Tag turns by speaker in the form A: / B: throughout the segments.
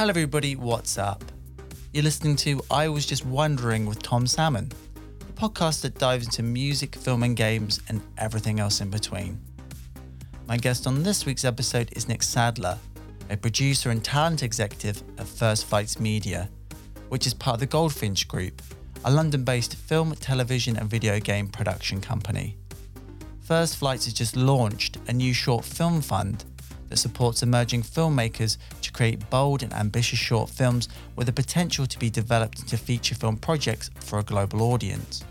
A: Hello, everybody, what's up? You're listening to I Was Just Wondering with Tom Salmon, a podcast that dives into music, film, and games, and everything else in between. My guest on this week's episode is Nick Sadler, a producer and talent executive at First Flights Media, which is part of the Goldfinch Group, a London based film, television, and video game production company. First Flights has just launched a new short film fund that supports emerging filmmakers to create bold and ambitious short films with the potential to be developed into feature film projects for a global audience.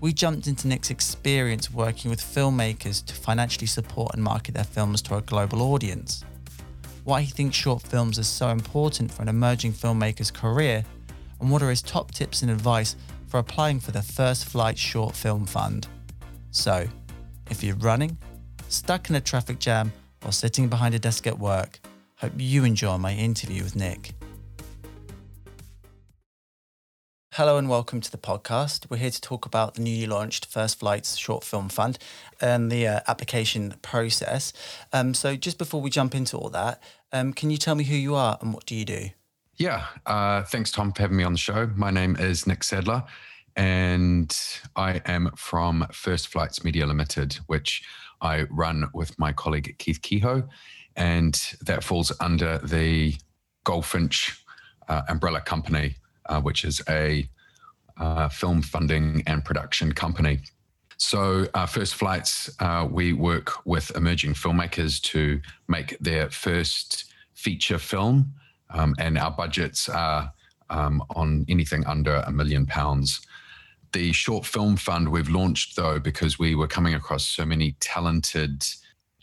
A: We jumped into Nick's experience working with filmmakers to financially support and market their films to a global audience, why he thinks short films are so important for an emerging filmmaker's career, and what are his top tips and advice for applying for the First Flight Short Film Fund. So, if you're running, stuck in a traffic jam, while sitting behind a desk at work. Hope you enjoy my interview with Nick. Hello and welcome to the podcast. We're here to talk about the newly launched First Flights Short Film Fund and the uh, application process. Um, so, just before we jump into all that, um, can you tell me who you are and what do you do?
B: Yeah, uh, thanks, Tom, for having me on the show. My name is Nick Sadler, and I am from First Flights Media Limited, which I run with my colleague Keith Kehoe, and that falls under the Goldfinch uh, umbrella company, uh, which is a uh, film funding and production company. So, uh, First Flights, uh, we work with emerging filmmakers to make their first feature film, um, and our budgets are um, on anything under a million pounds the short film fund we've launched though because we were coming across so many talented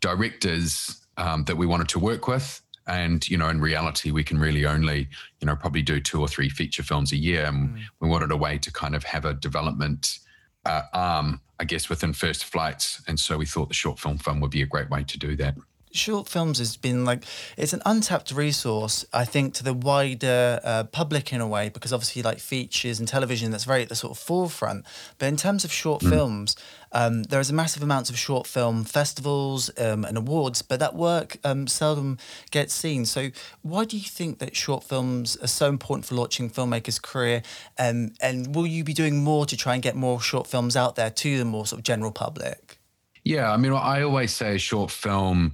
B: directors um, that we wanted to work with. And you know in reality we can really only you know probably do two or three feature films a year. And mm. we wanted a way to kind of have a development uh, arm i guess within first flights. And so we thought the short film fund would be a great way to do that
A: short films has been like it's an untapped resource i think to the wider uh, public in a way because obviously like features and television that's very at the sort of forefront. But in terms of short mm. films um, there is a massive amount of short film festivals um, and awards but that work um, seldom gets seen. So why do you think that short films are so important for launching filmmakers career? Um, and will you be doing more to try and get more short films out there to the more sort of general public?
B: Yeah i mean i always say a short film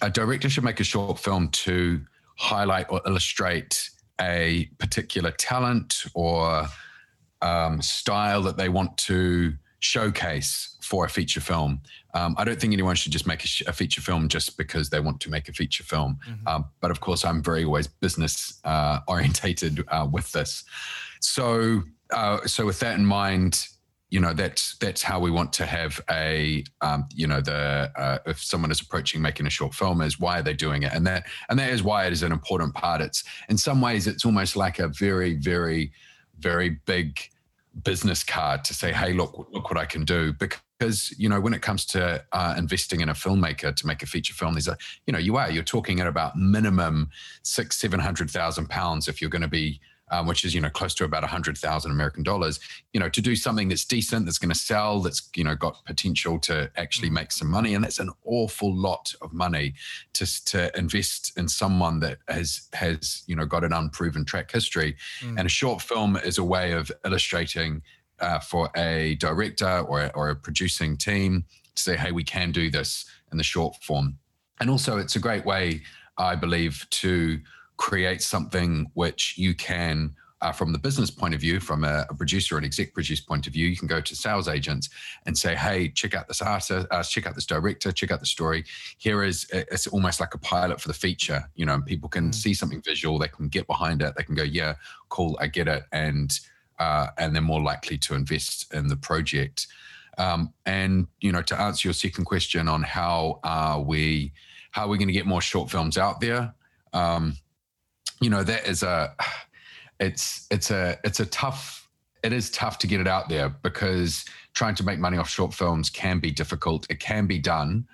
B: a director should make a short film to highlight or illustrate a particular talent or um, style that they want to showcase for a feature film. Um, I don't think anyone should just make a, sh- a, feature film just because they want to make a feature film. Mm-hmm. Um, but of course, I'm very always business uh, orientated uh, with this. So, uh, so with that in mind, you know that's that's how we want to have a um, you know the uh, if someone is approaching making a short film is why are they doing it. And that and that is why it is an important part. It's in some ways it's almost like a very very very big business card to say hey look look what i can do. Because you know when it comes to uh, investing in a filmmaker to make a feature film there's a you know you are you're talking at about minimum six seven hundred thousand pounds if you're going to be um, which is you know close to about a hundred thousand American dollars. You know, to do something that's decent, that's going to sell, that's you know got potential to actually mm. make some money, and that's an awful lot of money to to invest in someone that has has you know got an unproven track history. Mm. And a short film is a way of illustrating uh, for a director or or a producing team to say, hey, we can do this in the short form. And also, it's a great way, I believe, to create something which you can uh, from the business point of view, from a, a, producer and exec produce point of view, you can go to sales agents and say, "Hey, check out this artist, uh, check out this director, check out the story. Here is it's almost like a pilot for the feature, you know. And people can mm. see something visual, they can get behind it, they can go, "Yeah, cool, I get it," and uh, and they're more likely to invest in the project. Um, and you know, to answer your second question on how are we how are we going to get more short films out there? Um, you know that is a it's it's a it's a tough it is tough to get it out there because trying to make money off short films can be difficult. It can be done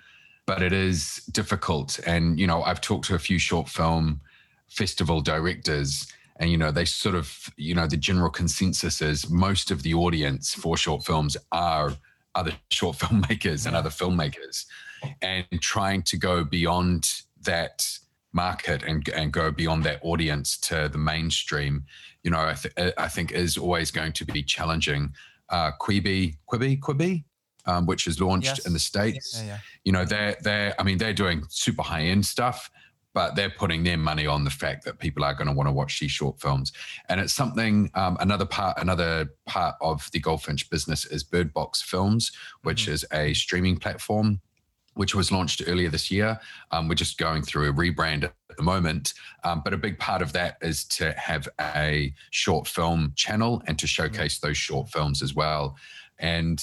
B: but it is difficult. And you know i've talked to a few short film festival directors and you know they sort of you know the general consensus is most of the audience for short films are other short filmmakers and other filmmakers. And trying to go beyond that market and and go beyond that audience to the mainstream, you know, I, th- I think is always going to be challenging. Uh, Quibi, Quibi, Quibi, um, which is launched yes. in the states. Yeah, yeah. You know, they're they're I mean they're doing super high end stuff, but they're putting their money on the fact that people are going to want to watch these short films. And it's something um, another part another part of the Goldfinch business is Bird Box Films, which mm-hmm. is a streaming platform which was launched earlier this year. Um, we're just going through a rebrand at the moment. Um, but a big part of that is to have a short film channel and to showcase those short films as well. And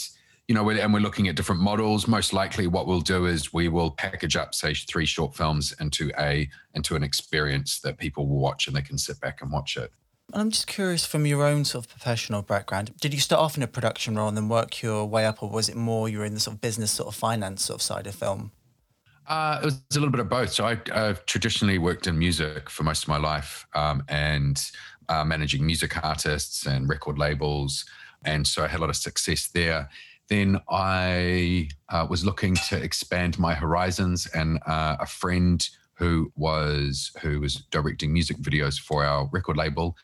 B: you know, and we're looking at different models. Most likely, what we'll do is we will package up, say, three short films into a into an experience that people will watch and they can sit back and watch it.
A: I'm just curious from your own sort of professional background, did you start off in a production role and then work your way up, or was it more you were in the sort of business, sort of finance sort of side of film?
B: Uh, it was a little bit of both. So I, have traditionally worked in music for most of my life um, and uh, managing music artists and record labels. And so I had a lot of success there. Then I uh, was looking to expand my horizons, and uh, a friend who was who was directing music videos for our record label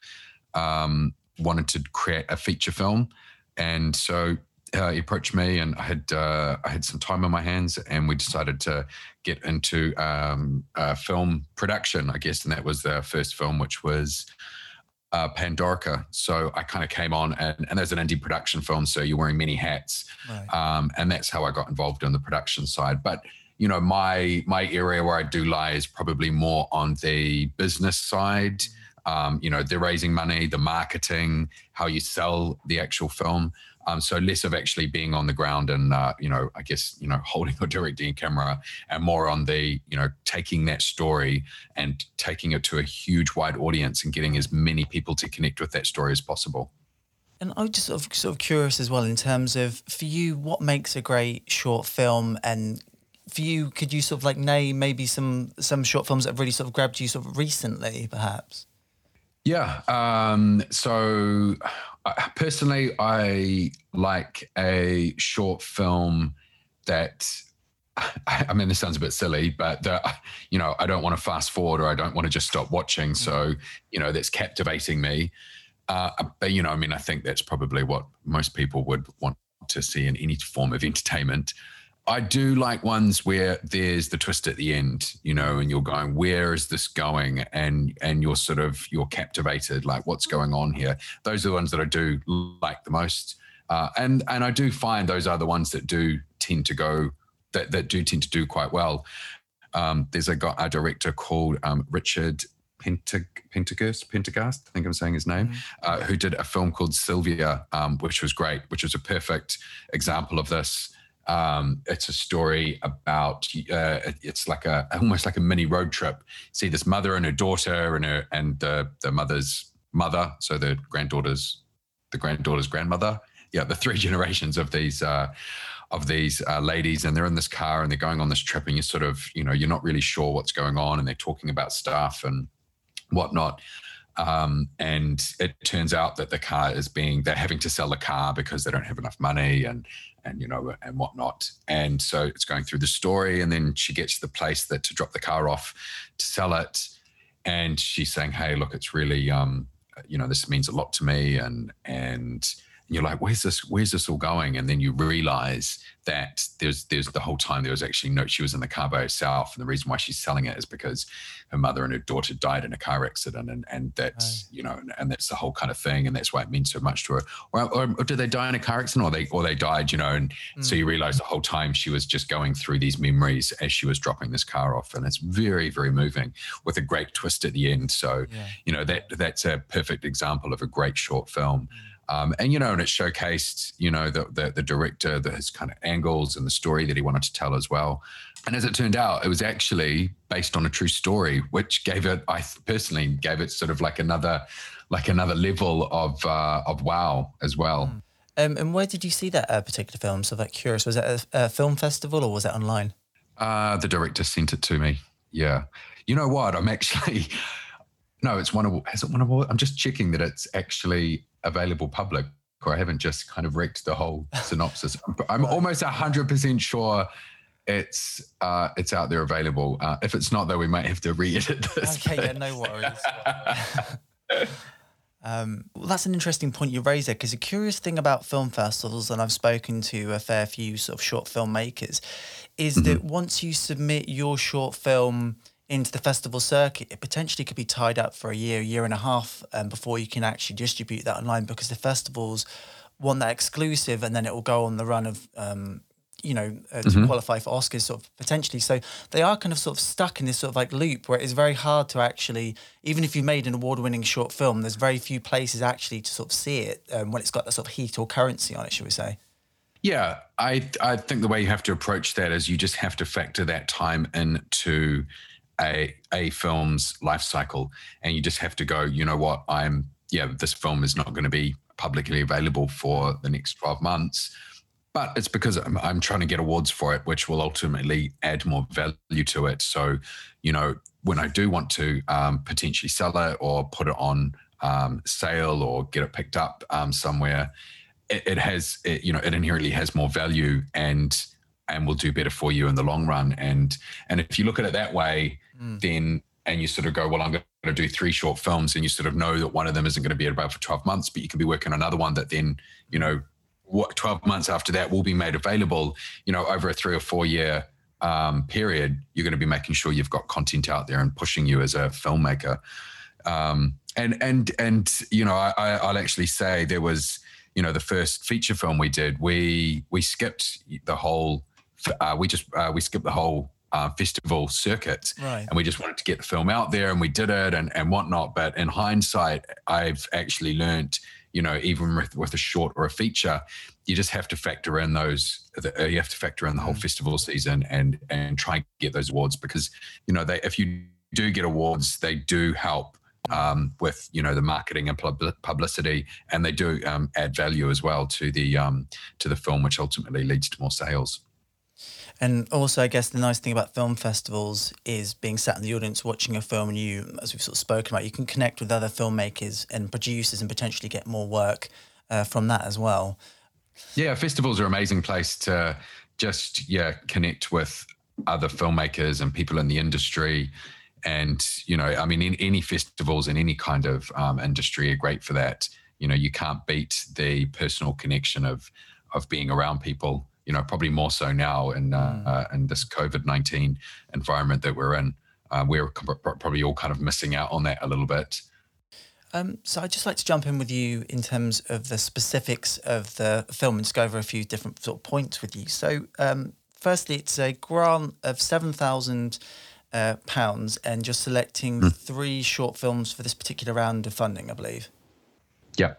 B: um, wanted to create a feature film, and so uh, he approached me, and I had uh, I had some time on my hands, and we decided to get into um, film production, I guess, and that was the first film, which was uh, Pandorica. So I kind of came on, and, and there's an indie production film, so you're wearing many hats, right. um, and that's how I got involved in the production side. But you know, my my area where I do lie is probably more on the business side. Um, you know, the raising money, the marketing, how you sell the actual film. Um, so less of actually being on the ground and uh, you know, I guess you know, holding or directing camera, and more on the you know, taking that story and taking it to a huge wide audience and getting as many people to connect with that story as possible.
A: And I'm just sort of, sort of curious as well in terms of for you, what makes a great short film and for you, could you sort of like name maybe some some short films that have really sort of grabbed you sort of recently, perhaps?
B: Yeah. Um, so uh, personally, I like a short film that. I mean, this sounds a bit silly, but the, you know, I don't want to fast forward or I don't want to just stop watching. Mm. So, you know, that's captivating me. Uh, but you know, I mean, I think that's probably what most people would want to see in any form of entertainment. I do like ones where there's the twist at the end, you know, and you're going, where is this going? And and you're sort of you're captivated, like what's going on here. Those are the ones that I do like the most. Uh, and and I do find those are the ones that do tend to go that that do tend to do quite well. Um, there's a, got a director called um, Richard Pentag- Pentagast, Pentagast, I think I'm saying his name, mm-hmm. uh, who did a film called Sylvia, um, which was great, which was a perfect example of this. Um, it's a story about uh, it's like a almost like a mini road trip. See this mother and her daughter and her and the the mother's mother, so the granddaughter's the granddaughter's grandmother. Yeah, the three generations of these uh, of these uh, ladies, and they're in this car and they're going on this trip, and you're sort of you know you're not really sure what's going on, and they're talking about stuff and whatnot. Um, and it turns out that the car is being they're having to sell the car because they don't have enough money and and you know and whatnot. And so it's going through the story and then she gets to the place that to drop the car off to sell it. And she's saying hey look it's really um you know this means a lot to me and and and you're like, where's this? Where's this all going? And then you realize that there's there's the whole time there was actually no. She was in the car by herself, and the reason why she's selling it is because her mother and her daughter died in a car accident, and and that's you know, and that's the whole kind of thing, and that's why it means so much to her. Or, or, or did they die in a car accident, or they or they died, you know? And mm. so you realize the whole time she was just going through these memories as she was dropping this car off, and it's very very moving with a great twist at the end. So yeah. you know that that's a perfect example of a great short film. Mm um, and you know, and it showcased, you know, the, the, the director, the, his kind of angles and the story that he wanted to tell as well. And as it turned out, it was actually based on a true story, which gave it, I personally gave it sort of like another, like another level of uh, of wow as well. Hmm.
A: Um, and where did you see that uh, particular film? So, that curious, was it a, a film festival or was it online?
B: Uh, the director sent it to me. Yeah, you know what? I'm actually no, it's one of has it one of I'm just checking that it's actually available public or I haven't just kind of wrecked the whole synopsis. I'm almost 100% sure it's uh, it's out there available. Uh, if it's not, though, we might have to re-edit this.
A: Okay, yeah, no worries. um, well, that's an interesting point you raise there because a curious thing about film festivals, and I've spoken to a fair few sort of short filmmakers, is mm-hmm. that once you submit your short film into the festival circuit, it potentially could be tied up for a year, year and a half um, before you can actually distribute that online because the festivals want that exclusive and then it will go on the run of um, you know, uh, to mm-hmm. qualify for Oscars, sort of potentially. So they are kind of sort of stuck in this sort of like loop where it's very hard to actually, even if you've made an award-winning short film, there's very few places actually to sort of see it um, when it's got that sort of heat or currency on it, should we say?
B: Yeah, I I think the way you have to approach that is you just have to factor that time into a a film's life cycle, and you just have to go. You know what? I'm yeah, this film is not going to be publicly available for the next twelve months but it's because I'm, I'm, trying to get awards for it, which will ultimately add more value to it. So, you know, when I do want to um, potentially sell it or put it on um, sale or get it picked up um, somewhere, it, it has, it, you know, it inherently has more value and and will do better for you in the long run. And and if you look at it that way, mm. then and you sort of go, well, I'm going to do three short films, and you sort of know that one of them isn't going to be about for 12 months, but you can be working on another one that then, you know, what 12 months after that will be made available you know over a three or four year um, period you're going to be making sure you've got content out there and pushing you as a filmmaker um, and and and you know I, i'll actually say there was you know the first feature film we did we we skipped the whole uh, we just uh, we skipped the whole uh, festival circuit
A: right.
B: and we just wanted to get the film out there and we did it and, and whatnot but in hindsight i've actually learned you know, even with, with a short or a feature, you just have to factor in those. Uh, you have to factor in the whole mm. festival season and and try and get those awards because you know they if you do get awards, they do help um, with you know the marketing and publicity, and they do um, add value as well to the um, to the film, which ultimately leads to more sales.
A: And also, I guess the nice thing about film festivals is being sat in the audience watching a film, and you, as we've sort of spoken about, you can connect with other filmmakers and producers and potentially get more work uh, from that as well.
B: Yeah, festivals are an amazing place to just yeah connect with other filmmakers and people in the industry. And you know, I mean, in any festivals in any kind of um, industry are great for that. You know, you can't beat the personal connection of of being around people you know, probably more so now in uh, mm. uh, in this COVID nineteen environment that we're in. Uh, we're probably all kind of missing out on that a little bit.
A: Um, so I'd just like to jump in with you in terms of the specifics of the film and just go over a few different sort of points with you. So, um, firstly, it's a grant of seven thousand uh, pounds, and you're selecting mm. three short films for this particular round of funding, I believe.
B: Yeah.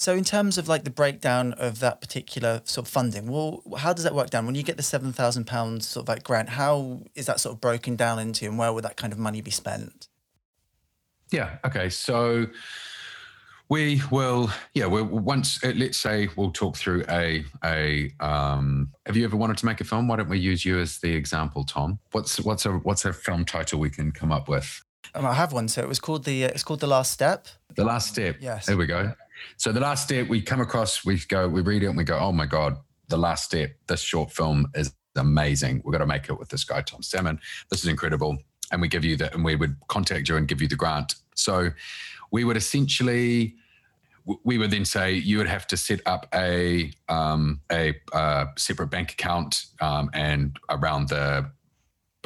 A: So, in terms of like the breakdown of that particular sort of funding, well, how does that work down when you get the seven thousand pounds sort of like grant? How is that sort of broken down into, and where would that kind of money be spent?
B: Yeah. Okay. So we will. Yeah. We'll once. Uh, let's say we'll talk through a a. Um, have you ever wanted to make a film? Why don't we use you as the example, Tom? What's what's a what's a film title we can come up with?
A: Um, I have one. So it was called the. Uh, it's called the Last Step.
B: The Last Step.
A: Yes.
B: There we go. So the last step we come across, we go, we read it and we go, oh my God, the last step, this short film is amazing. We've got to make it with this guy, Tom Salmon. This is incredible. And we give you that, and we would contact you and give you the grant. So we would essentially, we would then say you would have to set up a um, a uh, separate bank account um, and around the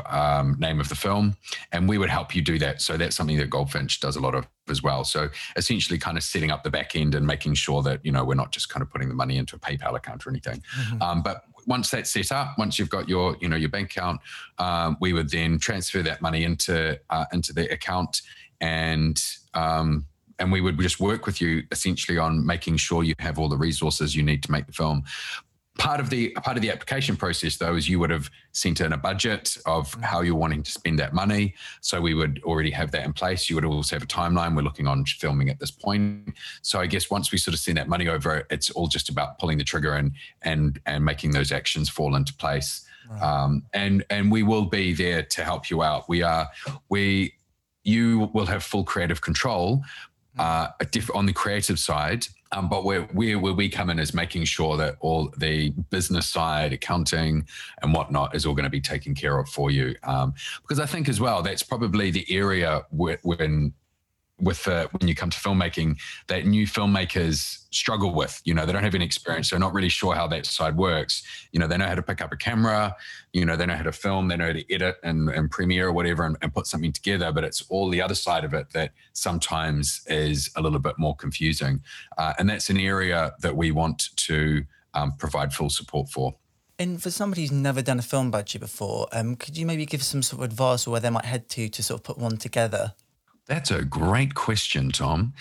B: um, name of the film, and we would help you do that. So that's something that Goldfinch does a lot of as well. So essentially, kind of setting up the back end and making sure that you know we're not just kind of putting the money into a PayPal account or anything. Mm-hmm. Um, but once that's set up, once you've got your you know your bank account, um, we would then transfer that money into uh, into the account and. Um, and we would just work with you essentially on making sure you have all the resources you need to make the film part of the part of the application process though is you would have sent in a budget of mm. how you're wanting to spend that money so we would already have that in place you would also have a timeline we're looking on filming at this point so i guess once we sort of send that money over it's all just about pulling the trigger and and and making those actions fall into place right. um, and and we will be there to help you out we are we you will have full creative control mm. uh, on the creative side Um, but where, where where we come in is making sure that all the business side, accounting, and whatnot is all going to be taken care of for you. Um, because I think as well that's probably the area when with uh, when you come to filmmaking that new filmmakers struggle with you know they don't have any experience they're not really sure how that side works. You know they know how to pick up a camera you know they know how to film they know how to edit and, and premiere or whatever and, and put something together but it's all the other side of it that sometimes is a little bit more confusing. Uh, and that's an area that we want to um, provide full support for.
A: And for somebody who's never done a film budget before, um, could you maybe give some sort of advice or where they might head to to sort of put one together?
B: That's a great question, Tom.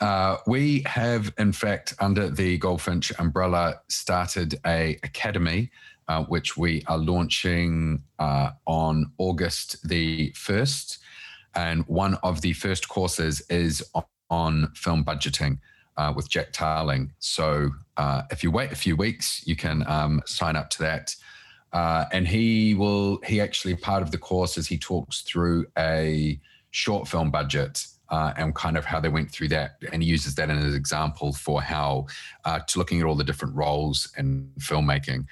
B: Uh, we have, in fact, under the Goldfinch umbrella, started a academy, uh, which we are launching uh, on August the first, and one of the first courses is on film budgeting uh, with Jack Tarling. So, uh, if you wait a few weeks, you can um, sign up to that. Uh, and he will. He actually part of the course is he talks through a short film budget uh, and kind of how they went through that. And he uses that as an example for how uh, to looking at all the different roles in filmmaking.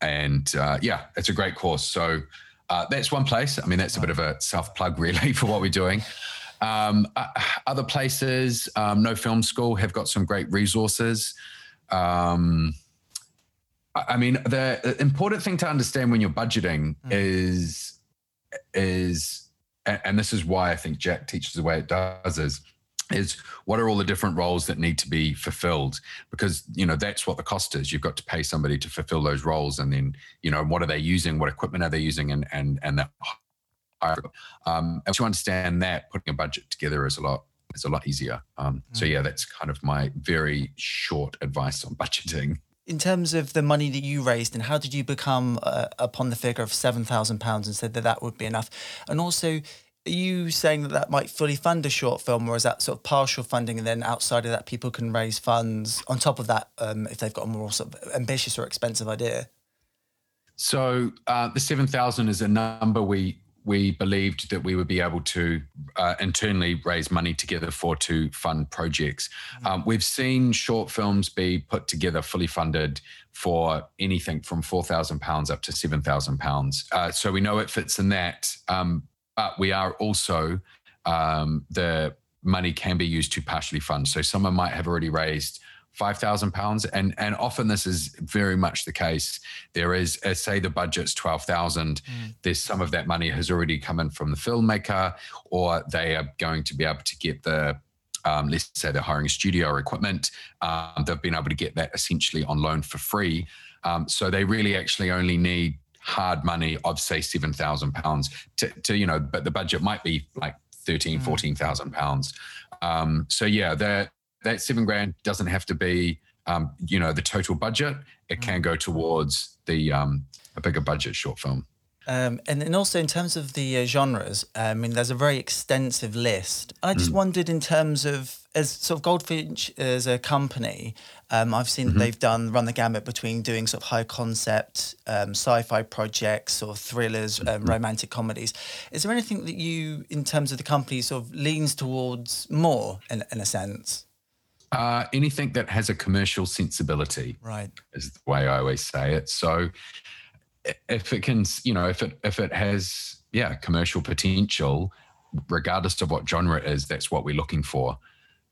B: And uh, yeah, it's a great course. So uh, that's one place. I mean, that's a bit of a self plug, really, for what we're doing. Um, uh, other places, um, No Film School have got some great resources. Um, I mean, the important thing to understand when you're budgeting mm. is is and, and this is why I think Jack teaches the way it does is is what are all the different roles that need to be fulfilled? Because you know that's what the cost is. You've got to pay somebody to fulfill those roles and then you know what are they using? What equipment are they using? And and and that um and to understand that putting a budget together is a lot is a lot easier. Um so mm. yeah that's kind of my very short advice on budgeting
A: in terms of the money that you raised and how did you become uh, upon the figure of £7,000 and said that that would be enough? And also, are you saying that that might fully fund a short film or is that sort of partial funding and then outside of that people can raise funds on top of that um, if they've got a more sort of ambitious or expensive idea?
B: So uh, the 7,000 is a number we we believed that we would be able to uh, internally raise money together for to fund projects. Mm-hmm. Um, we've seen short films be put together fully funded for anything from four thousand pounds up to seven thousand uh, pounds. So we know it fits in that, um, but we are also um, the money can be used to partially fund. So someone might have already raised five thousand pounds, and and often this is very much the case. There is, uh, say, the budget's twelve thousand. Mm. There's some of that money has already come in from the filmmaker, or they are going to be able to get the. Um, let's say they're hiring studio equipment. Um, they've been able to get that essentially on loan for free. Um, so they really actually only need hard money of say seven thousand pounds to, to you know, but the budget might be like 13, mm. 14,000 pounds. Um, so yeah, that that seven grand doesn't have to be, um, you know, the total budget. It can go towards the um, a bigger budget short film.
A: Um, and then also in terms of the uh, genres, I mean, there's a very extensive list. I just mm. wondered in terms of as sort of Goldfinch as a company, um, I've seen mm-hmm. they've done run the gamut between doing sort of high concept um, sci-fi projects or thrillers, um, mm-hmm. romantic comedies. Is there anything that you, in terms of the company, sort of leans towards more in, in a sense?
B: Uh, anything that has a commercial sensibility,
A: right,
B: is the way I always say it. So, if it can, you know, if it if it has, yeah, commercial potential, regardless of what genre it is, that's what we're looking for.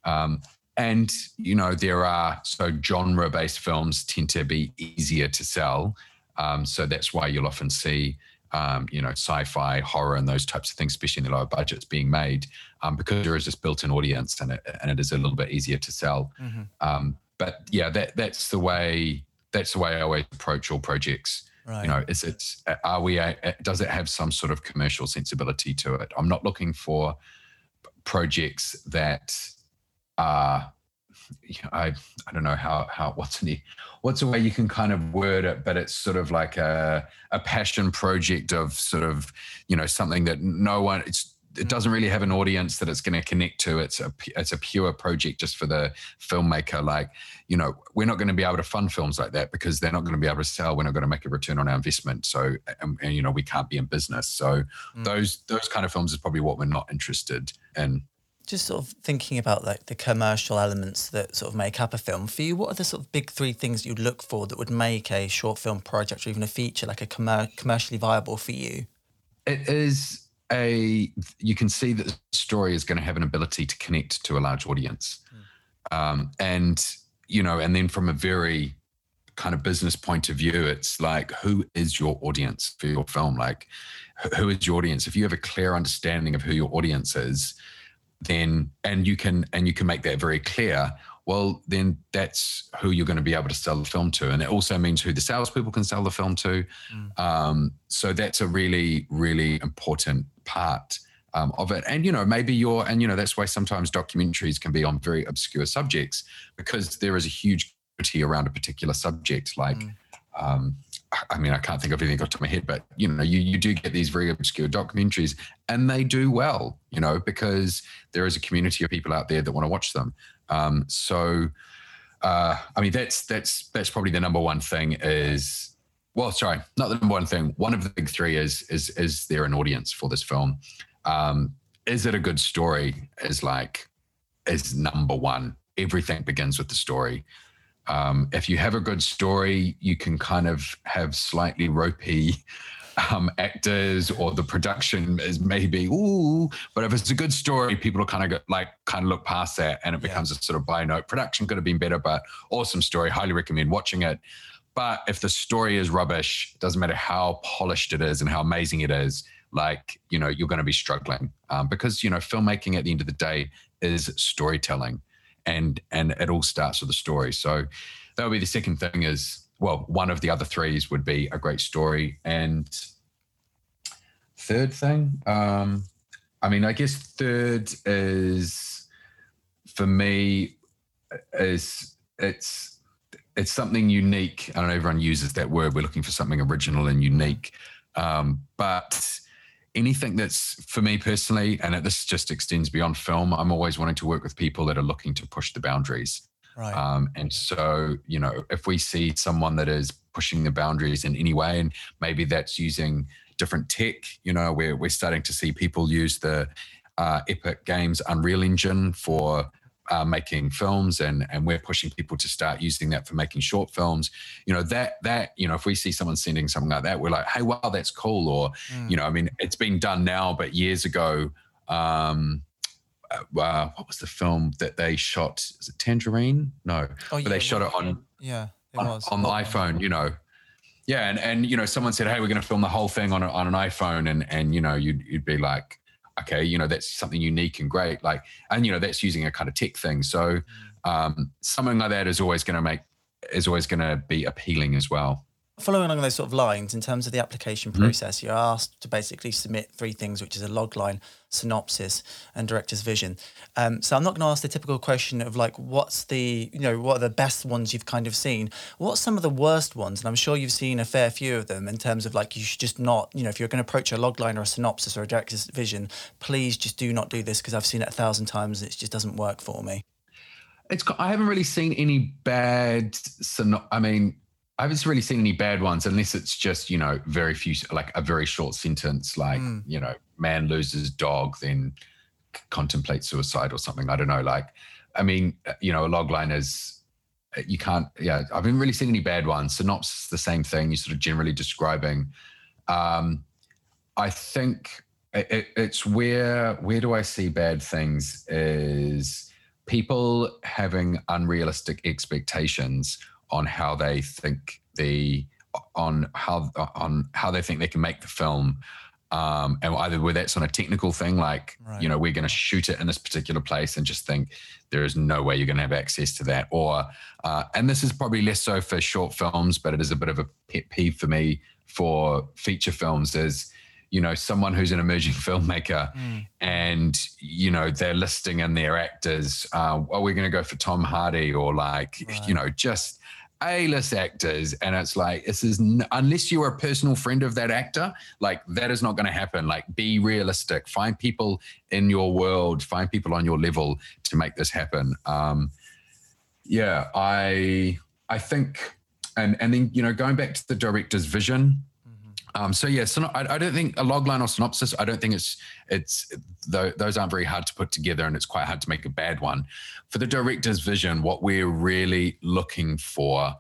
B: Um, and you know, there are so genre-based films tend to be easier to sell. Um, so that's why you'll often see um, you know, sci-fi, horror, and those types of things, especially in the lower budgets, being made um, because there is this built-in audience and it, and it is a little bit easier to sell. Mm-hmm. Um, but yeah, that that's the way that's the way I always approach all projects. Right. You know, is it are we a, does it have some sort of commercial sensibility to it? I'm not looking for projects that are I I don't know how how what's any what's a way you can kind of word it, but it's sort of like a a passion project of sort of you know something that no one it's it doesn't really have an audience that it's going to connect to. It's a it's a pure project just for the filmmaker. Like you know, we're not going to be able to fund films like that because they're not going to be able to sell. We're not going to make a return on our investment. So and, and you know, we can't be in business. So mm. those those kind of films is probably what we're not interested in.
A: Just sort of thinking about like the commercial elements that sort of make up a film for you what are the sort of big three things you'd look for that would make a short film project or even a feature like a commer- commercially viable for you?
B: It is a you can see that the story is going to have an ability to connect to a large audience. Mm. um, and you know and then from a very kind of business point of view it's like who is your audience for your film? Like who is your audience? If you have a clear understanding of who your audience is then and you can and you can make that very clear well then that's who you're going to be able to sell the film to and it also means who the salespeople can sell the film to mm. um, so that's a really really important part um, of it and you know maybe you're and you know that's why sometimes documentaries can be on very obscure subjects because there is a huge around a particular subject like mm. um, I mean, I can't think of anything off of my head, but you know, you, you do get these very obscure documentaries and they do well, you know, because there is a community of people out there that want to watch them. Um, so, uh, I mean, that's that's that's probably the number one thing is well, sorry, not the number one thing. One of the big three is is is there an audience for this film? Um, is it a good story? Is like is number one. Everything begins with the story. Um, if you have a good story, you can kind of have slightly ropey um, actors, or the production is maybe ooh. But if it's a good story, people will kind of go, like kind of look past that, and it becomes yeah. a sort of by note. Production could have been better, but awesome story. Highly recommend watching it. But if the story is rubbish, doesn't matter how polished it is and how amazing it is, like you know you're going to be struggling um, because you know filmmaking at the end of the day is storytelling and and it all starts with a story. So that would be the second thing is well, one of the other threes would be a great story. And third thing, um, I mean, I guess third is for me is it's it's something unique. I don't know everyone uses that word. We're looking for something original and unique. Um, but anything that's for me personally, and this just extends beyond film, I'm always wanting to work with people that are looking to push the boundaries. Right. Um, and so, you know, if we see someone that is pushing the boundaries in any way, and maybe that's using different tech, you know, we're, we're starting to see people use the uh, Epic Games Unreal Engine for uh, making films and and we're pushing people to start using that for making short films you know that that you know if we see someone sending something like that we're like hey wow that's cool or mm. you know i mean it's been done now but years ago um uh, uh what was the film that they shot? Is it tangerine? No. Oh, yeah, they shot it on
A: yeah. It
B: on,
A: was.
B: on the iphone you know. Yeah and and you know someone said hey we're going to film the whole thing on, a, on an iphone and and you know you'd, you'd be like okay, you know, that's something unique and great. Like, and you know, that's using a kind of tech thing. So mm. um, something like that is always going to make is always going to be appealing as well
A: following along those sort of lines, in terms of the application mm-hmm. process, you're asked to basically submit three things, which is a log line, synopsis, and director's vision. Um, so I'm not going to ask the typical question of like, what's the, you know, what are the best ones you've kind of seen? What's some of the worst ones? And I'm sure you've seen a fair few of them in terms of like, you should just not, you know, if you're going to approach a log line or a synopsis or a director's vision, please just do not do this because I've seen it a thousand times. It just doesn't work for me.
B: It's. I haven't really seen any bad. Synopsis. I mean, I haven't really seen any bad ones unless it's just, you know, very few, like a very short sentence, like, mm. you know, man loses dog, then contemplate suicide or something. I don't know. Like, I mean, uh, you know, a log line is, uh, you can't, yeah, I haven't really seen any bad ones. Synopsis, the same thing. You're sort of generally describing. Um, I think it, it's where, where do I see bad things is people having unrealistic expectations on how they think the on how on how they think they can make the film um, and either whether that's on a technical thing like right. you know we're going to shoot it in this particular place and just think there is no way you're going to have access to that or uh, and this is probably less so for short films but it is a bit of a pet peeve for me for feature films is you know someone who's an emerging filmmaker mm. and you know they're listing in their actors uh, oh we're going to go for tom hardy or like right. you know just a-list actors and it's like this is n- unless you're a personal friend of that actor like that is not going to happen like be realistic find people in your world find people on your level to make this happen um yeah i i think and and then you know going back to the director's vision. Um, so yeah, so I, I, don't think a logline or synopsis. I don't think it's it's those aren't very hard to put together, and it's quite hard to make a bad one. For the director's vision, what we're really looking for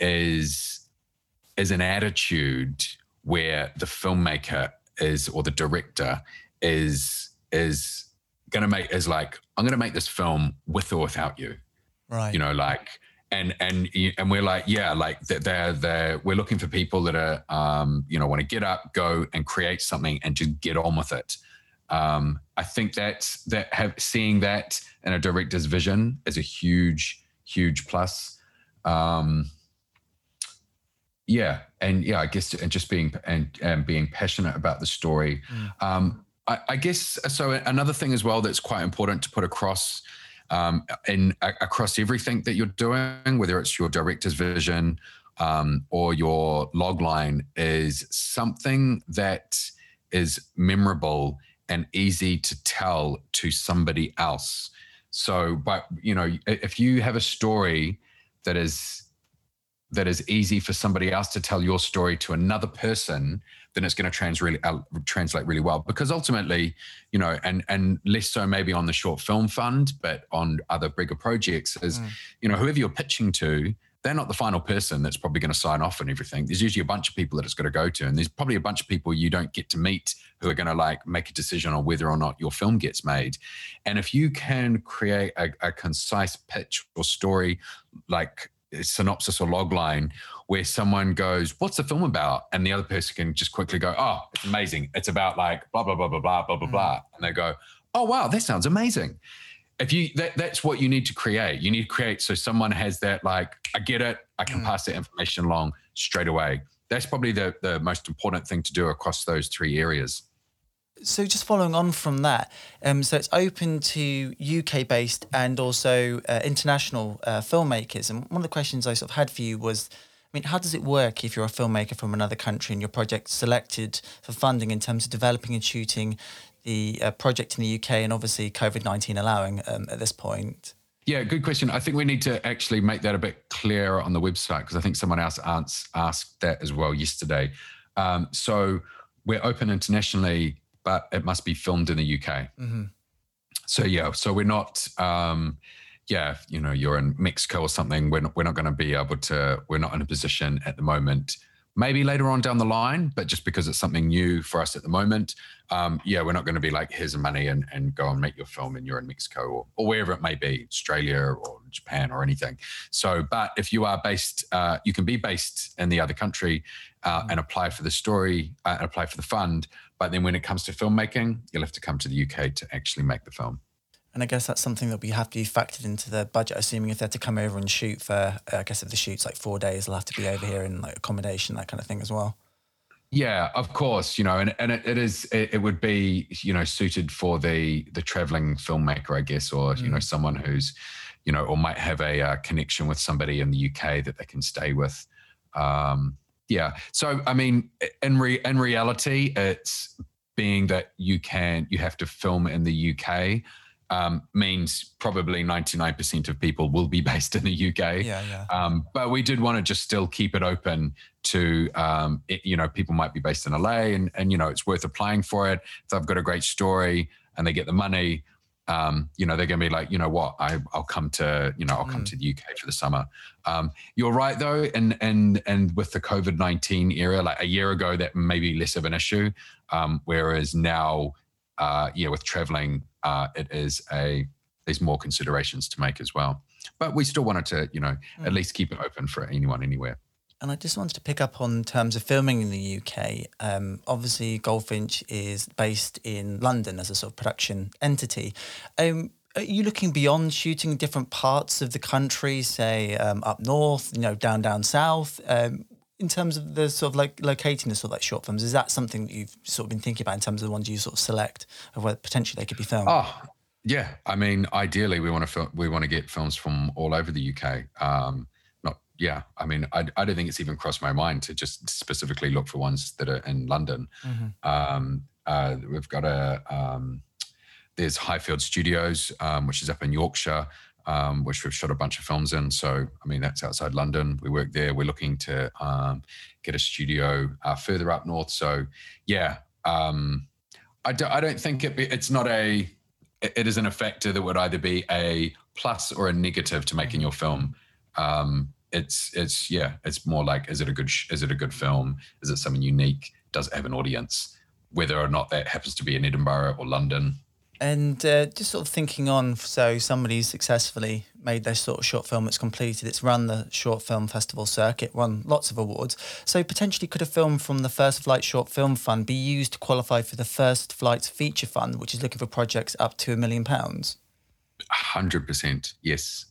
B: is is an attitude where the filmmaker is or the director is is gonna make is like I'm gonna make this film with or without you,
A: right?
B: You know, like and and and we're like yeah like they're they're we're looking for people that are um you know want to get up go and create something and just get on with it. Um i think that that have seeing that in a director's vision is a huge huge plus. Um yeah and yeah i guess and just being and, and being passionate about the story. Mm. um I, I guess so another thing as well that's quite important to put across um, in across everything that you're doing, whether it's your director's vision um, or your log line, is something that is memorable and easy to tell to somebody else. So, but you know, if you have a story that is that is easy for somebody else to tell your story to another person, then it's going to trans really, uh, translate really well. Because ultimately, you know, and and less so maybe on the short film fund, but on other bigger projects, is mm. you know whoever you're pitching to, they're not the final person that's probably going to sign off and everything. There's usually a bunch of people that it's got to go to, and there's probably a bunch of people you don't get to meet who are going to like make a decision on whether or not your film gets made. And if you can create a, a concise pitch or story, like synopsis or log line where someone goes, What's the film about? And the other person can just quickly go, Oh, it's amazing. It's about like blah, blah, blah, blah, blah, blah, blah, mm. blah. And they go, Oh, wow, that sounds amazing. If you that, that's what you need to create. You need to create so someone has that like, I get it, I can mm. pass that information along straight away. That's probably the the most important thing to do across those three areas
A: so just following on from that, um, so it's open to UK based and also uh, international uh, filmmakers. And one of the questions I sort of had for you was, I mean, how does it work if you're a filmmaker from another country and your project selected for funding in terms of developing and shooting the uh, project in the UK and obviously COVID nineteen allowing um, at this point?
B: Yeah, good question. I think we need to actually make that a bit clearer on the website because I think someone else asked that as well yesterday. Um, so we're open internationally but it must be filmed in the UK. Mm-hmm. So yeah, so we're not. Um, yeah, you know, you're in Mexico or something. We're not, we're not going to be able to. We're not in a position at the moment. Maybe later on down the line, but just because it's something new for us at the moment, um, yeah, we're not going to be like, here's the money and, and go and make your film and you're in Mexico or, or wherever it may be, Australia or Japan or anything. So, but if you are based, uh, you can be based in the other country uh, mm-hmm. and apply for the story uh, and apply for the fund. But then when it comes to filmmaking, you'll have to come to the UK to actually make the film.
A: And I guess that's something that we have to be factored into the budget. Assuming if they had to come over and shoot for, uh, I guess if the shoot's like four days, they'll have to be over here in like accommodation, that kind of thing as well.
B: Yeah, of course, you know, and, and it, it is it, it, would be you know suited for the the traveling filmmaker, I guess, or mm. you know mm. someone who's you know or might have a uh, connection with somebody in the UK that they can stay with. Um, yeah. So I mean, in re- in reality, it's being that you can you have to film in the UK. Um, means probably 99% of people will be based in the UK.
A: Yeah, yeah.
B: Um, but we did want to just still keep it open to, um, it, you know, people might be based in LA and, and, you know, it's worth applying for it. If they've got a great story and they get the money, um, you know, they're going to be like, you know what, I, will come to, you know, I'll come mm. to the UK for the summer. Um, you're right though, and and and with the COVID nineteen era, like a year ago, that may be less of an issue, um, whereas now, uh, yeah, with traveling, uh, it is a there's more considerations to make as well. But we still wanted to, you know, mm. at least keep it open for anyone anywhere.
A: And I just wanted to pick up on terms of filming in the UK. Um, obviously, Goldfinch is based in London as a sort of production entity. Um, are you looking beyond shooting different parts of the country, say um, up north, you know, down down south? Um, in terms of the sort of like locating the sort of like short films, is that something that you've sort of been thinking about in terms of the ones you sort of select of where potentially they could be filmed?
B: Oh, yeah. I mean, ideally, we want to film, we want to get films from all over the UK. Um, yeah, I mean, I, I don't think it's even crossed my mind to just specifically look for ones that are in London. Mm-hmm. Um, uh, we've got a um, there's Highfield Studios, um, which is up in Yorkshire. um, which we've shot a bunch of films in. So, I mean, that's outside London. We work there. We're looking to um, get a studio uh, further up north. So, yeah, um, I, do, I don't think it be, it's not a, it isn't a factor that would either be a plus or a negative to making your film. Um, it's, it's, yeah, it's more like, is it a good, is it a good film? Is it something unique? Does it have an audience? Whether or not that happens to be in Edinburgh or London
A: and uh, just sort of thinking on, so somebody's successfully made their sort of short film, it's completed, it's run the short film festival circuit, won lots of awards. So potentially could a film from the First Flight Short Film Fund be used to qualify for the First Flight Feature Fund, which is looking for projects up to a million pounds?
B: 100%, yes.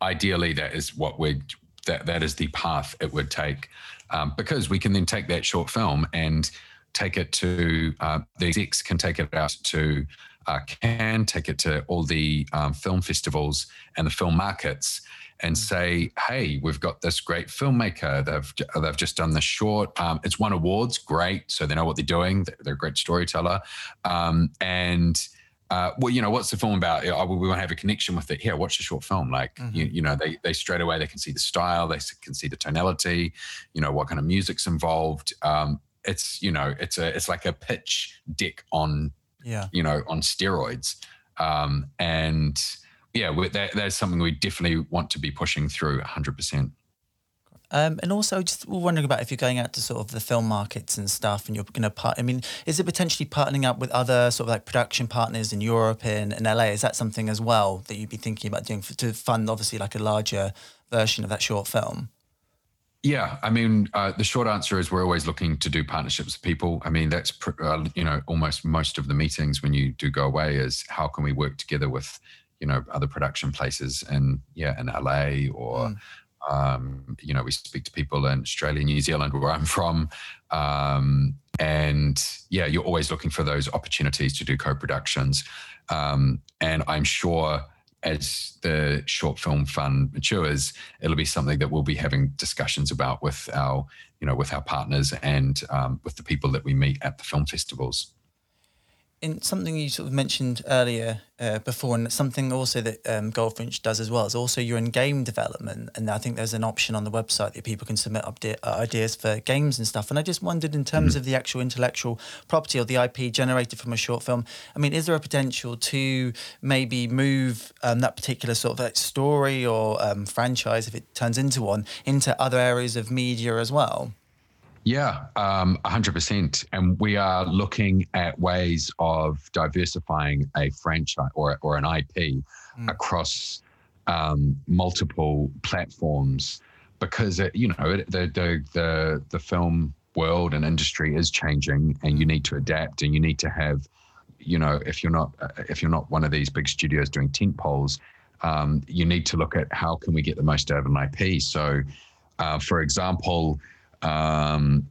B: Ideally, that is what we're, that, that is the path it would take um, because we can then take that short film and take it to, uh, the execs can take it out to uh, can take it to all the um, film festivals and the film markets and mm. say, "Hey, we've got this great filmmaker. They've they've just done this short. Um, it's won awards. Great. So they know what they're doing. They're, a great storyteller. Um, and uh, well, you know, what's the film about? Oh, we want to have a connection with it. Here, watch the short film. Like, mm-hmm. you, you know, they they straight away they can see the style, they can see the tonality. You know, what kind of music's involved. Um, it's you know, it's a it's like a pitch deck on
A: yeah,
B: you know, on steroids. Um, and yeah, that, that's something we definitely want to be pushing through 100%.
A: Um, and also, just wondering about if you're going out to sort of the film markets and stuff, and you're going to part. I mean, is it potentially partnering up with other sort of like production partners in Europe and in LA? Is that something as well that you'd be thinking about doing for, to fund, obviously, like a larger version of that short film?
B: Yeah, I mean, uh, the short answer is we're always looking to do partnerships with people. I mean, that's uh, you know almost most of the meetings when you do go away is how can we work together with you know other production places and yeah in LA or mm. Um, you know we speak to people in Australia, New Zealand, where I'm from, um, and yeah, you're always looking for those opportunities to do co-productions, um, and I'm sure as the short film fund matures, it'll be something that we'll be having discussions about with our, you know, with our partners and um, with the people that we meet at the film festivals
A: in something you sort of mentioned earlier uh, before, and something also that um, Goldfinch does as well is also you're in game development, and I think there's an option on the website that people can submit uh, ideas for games and stuff. And I just wondered, in terms mm-hmm. of the actual intellectual property or the IP generated from a short film, I mean, is there a potential to maybe move um, that particular sort of like story or um, franchise, if it turns into one, into other areas of media as well?
B: Yeah, um, 100%. And we are looking at ways of diversifying a franchise or, or an IP mm. across um, multiple platforms because, it, you know, it, the, the, the, the film world and industry is changing and you need to adapt and you need to have, you know, if you're not, uh, if you're not one of these big studios doing tent poles, um, you need to look at how can we get the most out of an IP. So, uh, for example, um,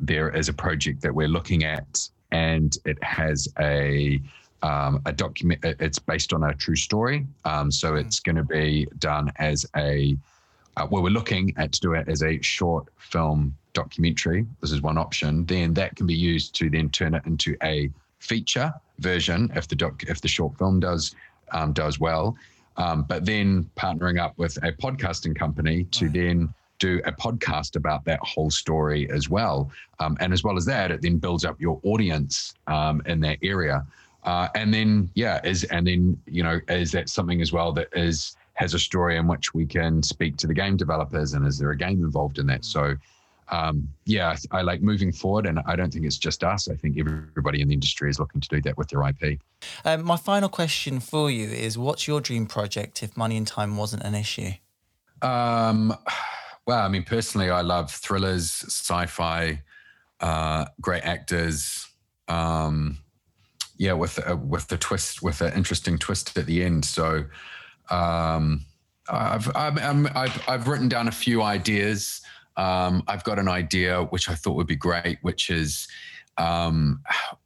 B: there is a project that we're looking at, and it has a um, a document. It's based on a true story, um, so mm. it's going to be done as a. Uh, well, we're looking at to do it as a short film documentary. This is one option. Then that can be used to then turn it into a feature version if the doc if the short film does um, does well. Um, but then partnering up with a podcasting company to right. then do a podcast about that whole story as well. Um, and as well as that, it then builds up your audience um, in that area. Uh, and then, yeah, is and then you know, is that something as well that is has a story in which we can speak to the game developers, and is there a game involved in that? So, um, yeah, I, like moving forward, and I don't think it's just us. I think everybody in the industry is looking to do that with their IP.
A: Um, my final question for you is: What's your dream project if money and time wasn't an issue?
B: Um, well, I mean, personally, I love thrillers, sci-fi, uh, great actors. Um, yeah, with a, with the twist, with an interesting twist at the end. So, um, I've, I've, I've, I've written down a few ideas. Um, I've got an idea which I thought would be great, which is um,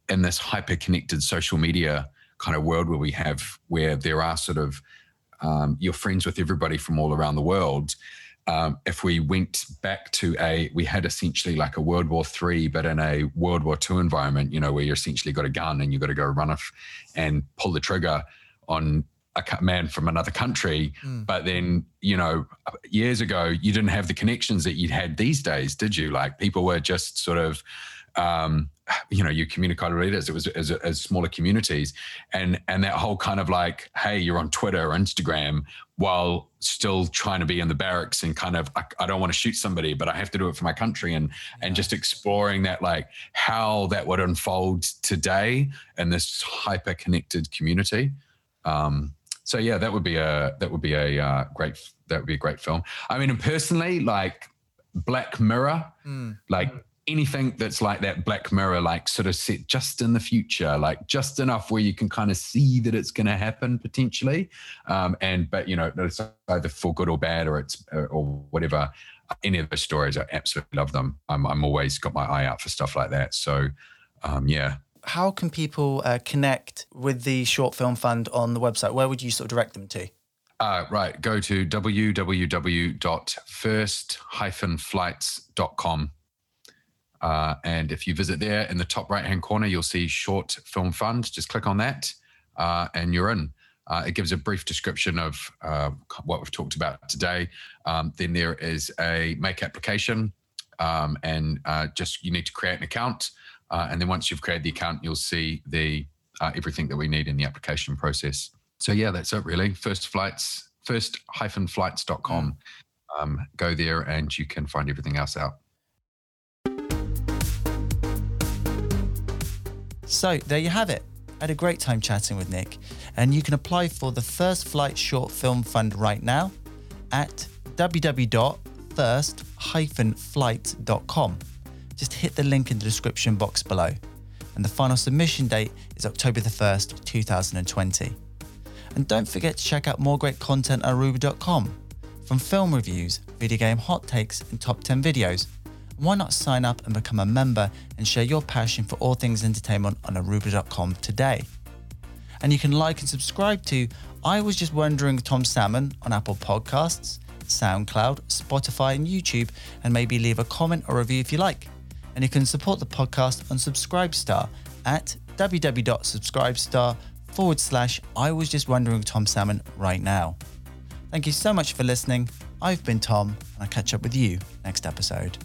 B: in this hyper connected social media kind of world where we have, where there are sort of um, you're friends with everybody from all around the world um, if we went back to a, we had essentially like a World War Three, but in a World War Two environment, you know, where you essentially got a gun and you got to go run off and pull the trigger on a man from another country. Mm. But then, you know, years ago, you didn't have the connections that you'd had these days, did you? Like people were just sort of, um, you know, you communicated with it was as, as, smaller communities, and and that whole kind of like, hey, you're on Twitter or Instagram while still trying to be in the barracks and kind of I, I don't want to shoot somebody, but I have to do it for my country, and yeah. and just exploring that like how that would unfold today in this hyper connected community. Um, so yeah, that would be a that would be a uh, great that would be a great film. I mean, and personally, like Black Mirror, mm. like anything that's like that Black Mirror, like sort of set just in the future, like just enough where you can kind of see that it's going to happen potentially, um, and but you know it's either for good or bad or it's or whatever. Any of the stories, I absolutely love them. I'm I'm always got my eye out for stuff like that. So um, yeah,
A: how can people uh, connect with the short film fund on the website? Where would you sort of direct them to?
B: Uh, right, go to www.first-flights.com. Uh, and if you visit there in the top right hand corner, you'll see Short Film Fund. Just click on that uh, and you're in. Uh, it gives a brief description of uh, what we've talked about today. Um, then there is a make application, um, and uh, just you need to create an account. Uh, and then once you've created the account, you'll see the uh, everything that we need in the application process. So yeah, that's it really. First flights, first-flights.com. Um, go there and you can find everything else out.
A: So there you have it. I had a great time chatting with Nick, and you can apply for the First Flight Short Film Fund right now at www.first-flight.com just hit the link in the description box below. And the final submission date is October the 1st, 2020. And don't forget to check out more great content at aruba.com. From film reviews, video game hot takes, and top 10 videos. Why not sign up and become a member and share your passion for all things entertainment on aruba.com today? And you can like and subscribe to I Was Just Wondering Tom Salmon on Apple Podcasts, SoundCloud, Spotify, and YouTube, and maybe leave a comment or review if you like and you can support the podcast on Subscribestar at www.subscribestar forward slash I was just wondering Tom Salmon right now. Thank you so much for listening. I've been Tom, and I'll catch up with you next episode.